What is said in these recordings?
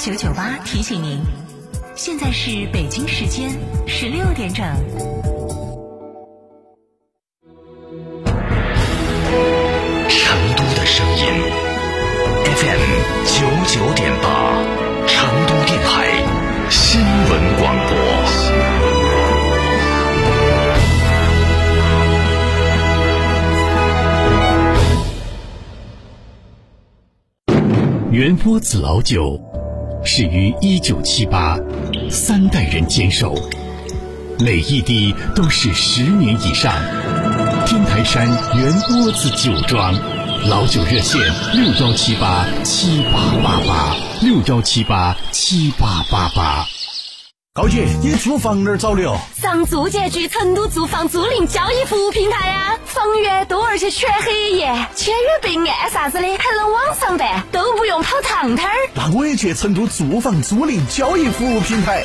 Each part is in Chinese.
九九八提醒您，现在是北京时间十六点整。成都的声音，FM 九九点八，成都电台新闻广播。元波子老酒始于一九七八，三代人坚守，每一滴都是十年以上。天台山元波子酒庄，老酒热线六幺七八七八八八六幺七八七八八八。高姐，你租房哪儿找的哦？上住建局成都住房租赁交易服务平台呀、房源多而且全黑夜，签约备案啥子的还能网上办，都不用跑趟摊儿。那我也去成都住房租赁交易服务平台。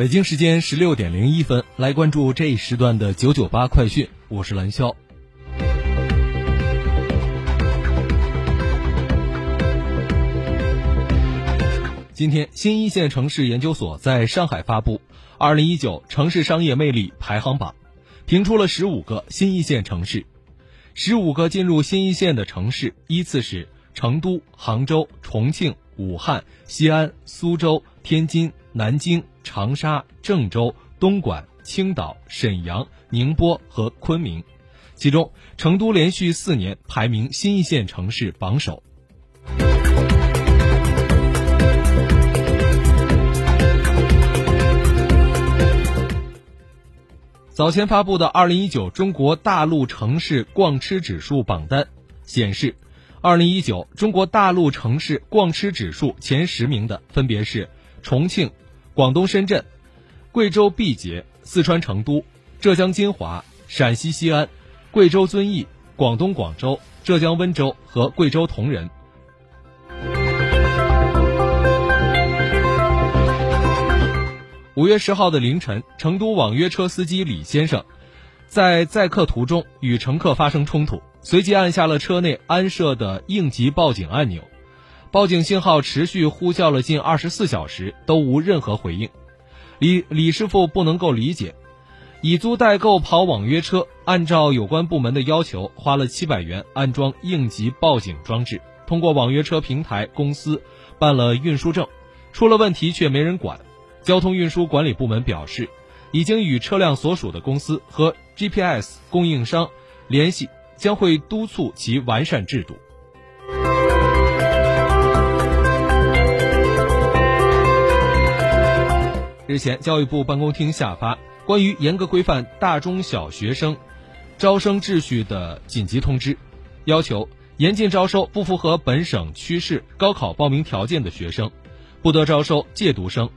北京时间十六点零一分，来关注这一时段的九九八快讯，我是蓝霄。今天，新一线城市研究所在上海发布《二零一九城市商业魅力排行榜》，评出了十五个新一线城市。十五个进入新一线的城市依次是成都、杭州、重庆、武汉、西安、苏州、天津、南京、长沙、郑州、东莞、青岛、沈阳、宁波和昆明。其中，成都连续四年排名新一线城市榜首。早前发布的《二零一九中国大陆城市逛吃指数》榜单显示，二零一九中国大陆城市逛吃指数前十名的分别是重庆、广东深圳、贵州毕节、四川成都、浙江金华、陕西西安、贵州遵义、广东广州、浙江温州和贵州铜仁。五月十号的凌晨，成都网约车司机李先生在载客途中与乘客发生冲突，随即按下了车内安设的应急报警按钮。报警信号持续呼叫了近二十四小时，都无任何回应。李李师傅不能够理解，以租代购跑网约车，按照有关部门的要求，花了七百元安装应急报警装置，通过网约车平台公司办了运输证，出了问题却没人管。交通运输管理部门表示，已经与车辆所属的公司和 GPS 供应商联系，将会督促其完善制度。日前，教育部办公厅下发关于严格规范大中小学生招生秩序的紧急通知，要求严禁招收不符合本省区市高考报名条件的学生，不得招收借读生。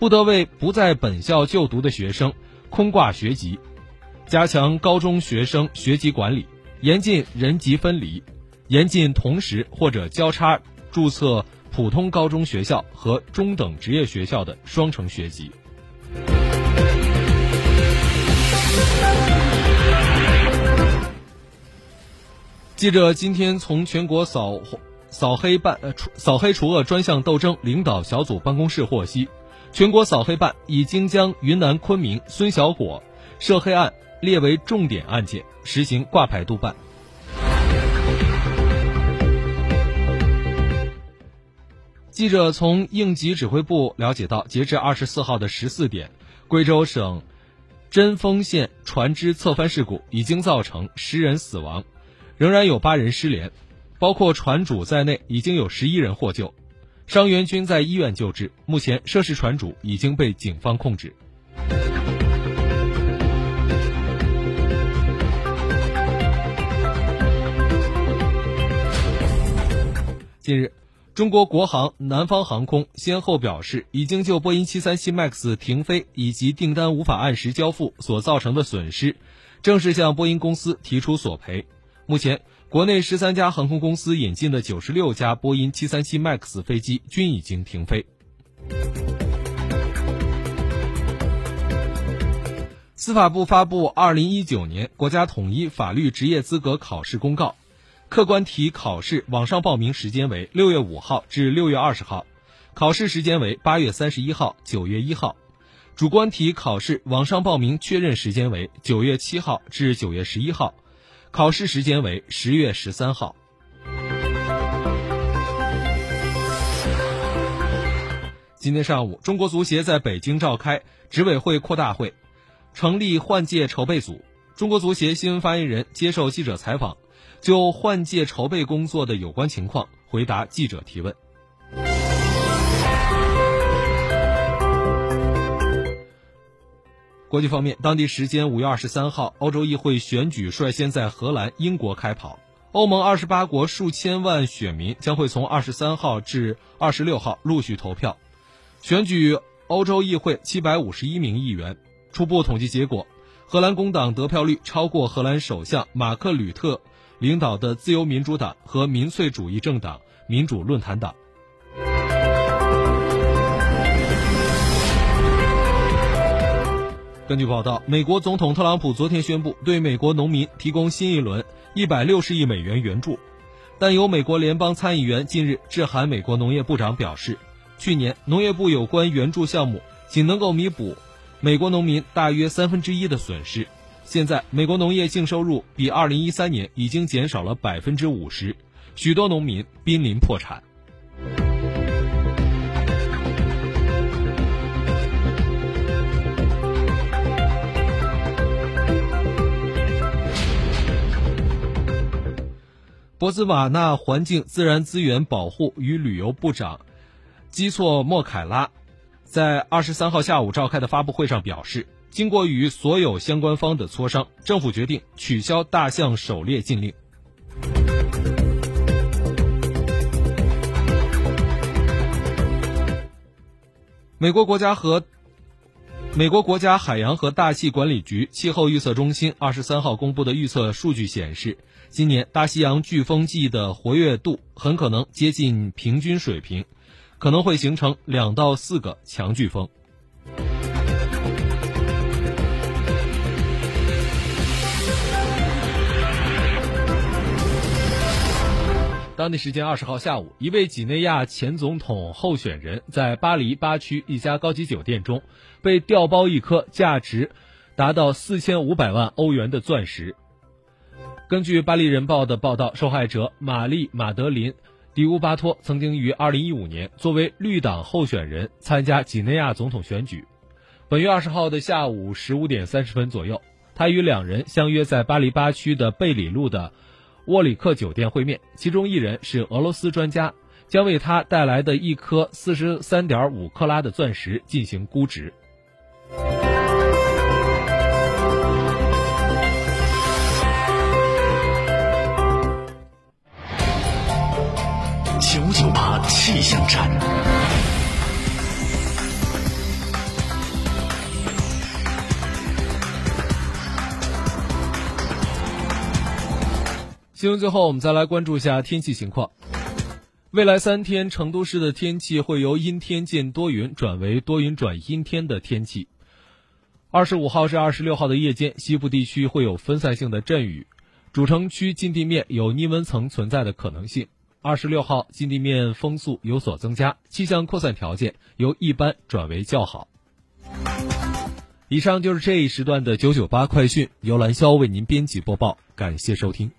不得为不在本校就读的学生空挂学籍，加强高中学生学籍管理，严禁人籍分离，严禁同时或者交叉注册普通高中学校和中等职业学校的双重学籍。记者今天从全国扫扫黑办呃除扫黑除恶专项斗争领导小组办公室获悉。全国扫黑办已经将云南昆明孙小果涉黑案列为重点案件，实行挂牌督办。记者从应急指挥部了解到，截至二十四号的十四点，贵州省贞丰县船只侧翻事故已经造成十人死亡仍然有八人失联包括船主在内已经有十一人获救。伤员均在医院救治目前涉事船主已经被警方控制。近日中国国航、南方航空先后表示，已经就波音737 MAX 停飞以及订单无法按时交付所造成的损失，正式向波音公司提出索赔。目前，国内十三家航空公司引进的九十六架波音737 MAX 飞机均已经停飞。司法部发布《二零一九年国家统一法律职业资格考试公告》。客观题考试网上报名时间为六月五号至六月二十号，考试时间为八月三十一号、九月一号；主观题考试网上报名确认时间为九月七号至九月十一号，考试时间为十月十三号。今天上午，中国足协在北京召开执委会扩大会，成立换届筹备组。中国足协新闻发言人接受记者采访。就换届筹备工作的有关情况回答记者提问。国际方面，当地时间五月二十三号，欧洲议会选举率先在荷兰、英国开跑。欧盟二十八国数千万选民将会从二十三号至二十六号陆续投票，选举欧洲议会七百五十一名议员。初步统计结果，荷兰工党得票率超过荷兰首相马克·吕特。领导的自由民主党和民粹主义政党民主论坛党。根据报道，美国总统特朗普昨天宣布对美国农民提供新一轮一百六十亿美元援助，但有美国联邦参议员近日致函美国农业部长，表示，去年农业部有关援助项目仅能够弥补美国农民大约三分之一的损失。现在，美国农业净收入比二零一三年已经减少了百分之五十，许多农民濒临破产。博兹瓦纳环境自然资源保护与旅游部长基措莫凯拉在二十三号下午召开的发布会上表示。经过与所有相关方的磋商，政府决定取消大象狩猎禁令。美国国家和美国国家海洋和大气管理局气候预测中心二十三号公布的预测数据显示，今年大西洋飓风季的活跃度很可能接近平均水平，可能会形成两到四个强飓风。当地时间二十号下午，一位几内亚前总统候选人在巴黎八区一家高级酒店中被调包一颗价值达到四千五百万欧元的钻石。根据《巴黎人报》的报道，受害者玛丽·马德琳·迪乌巴托曾经于二零一五年作为绿党候选人参加几内亚总统选举。本月二十号的下午十五点三十分左右，他与两人相约在巴黎八区的贝里路的。沃里克酒店会面，其中一人是俄罗斯专家，将为他带来的一颗四十三点五克拉的钻石进行估值。九九八气象站。新闻最后，我们再来关注一下天气情况。未来三天，成都市的天气会由阴天见多云转为多云转阴天的天气。二十五号至二十六号的夜间，西部地区会有分散性的阵雨，主城区近地面有逆温层存在的可能性。二十六号，近地面风速有所增加，气象扩散条件由一般转为较好。以上就是这一时段的九九八快讯，由兰霄为您编辑播报，感谢收听。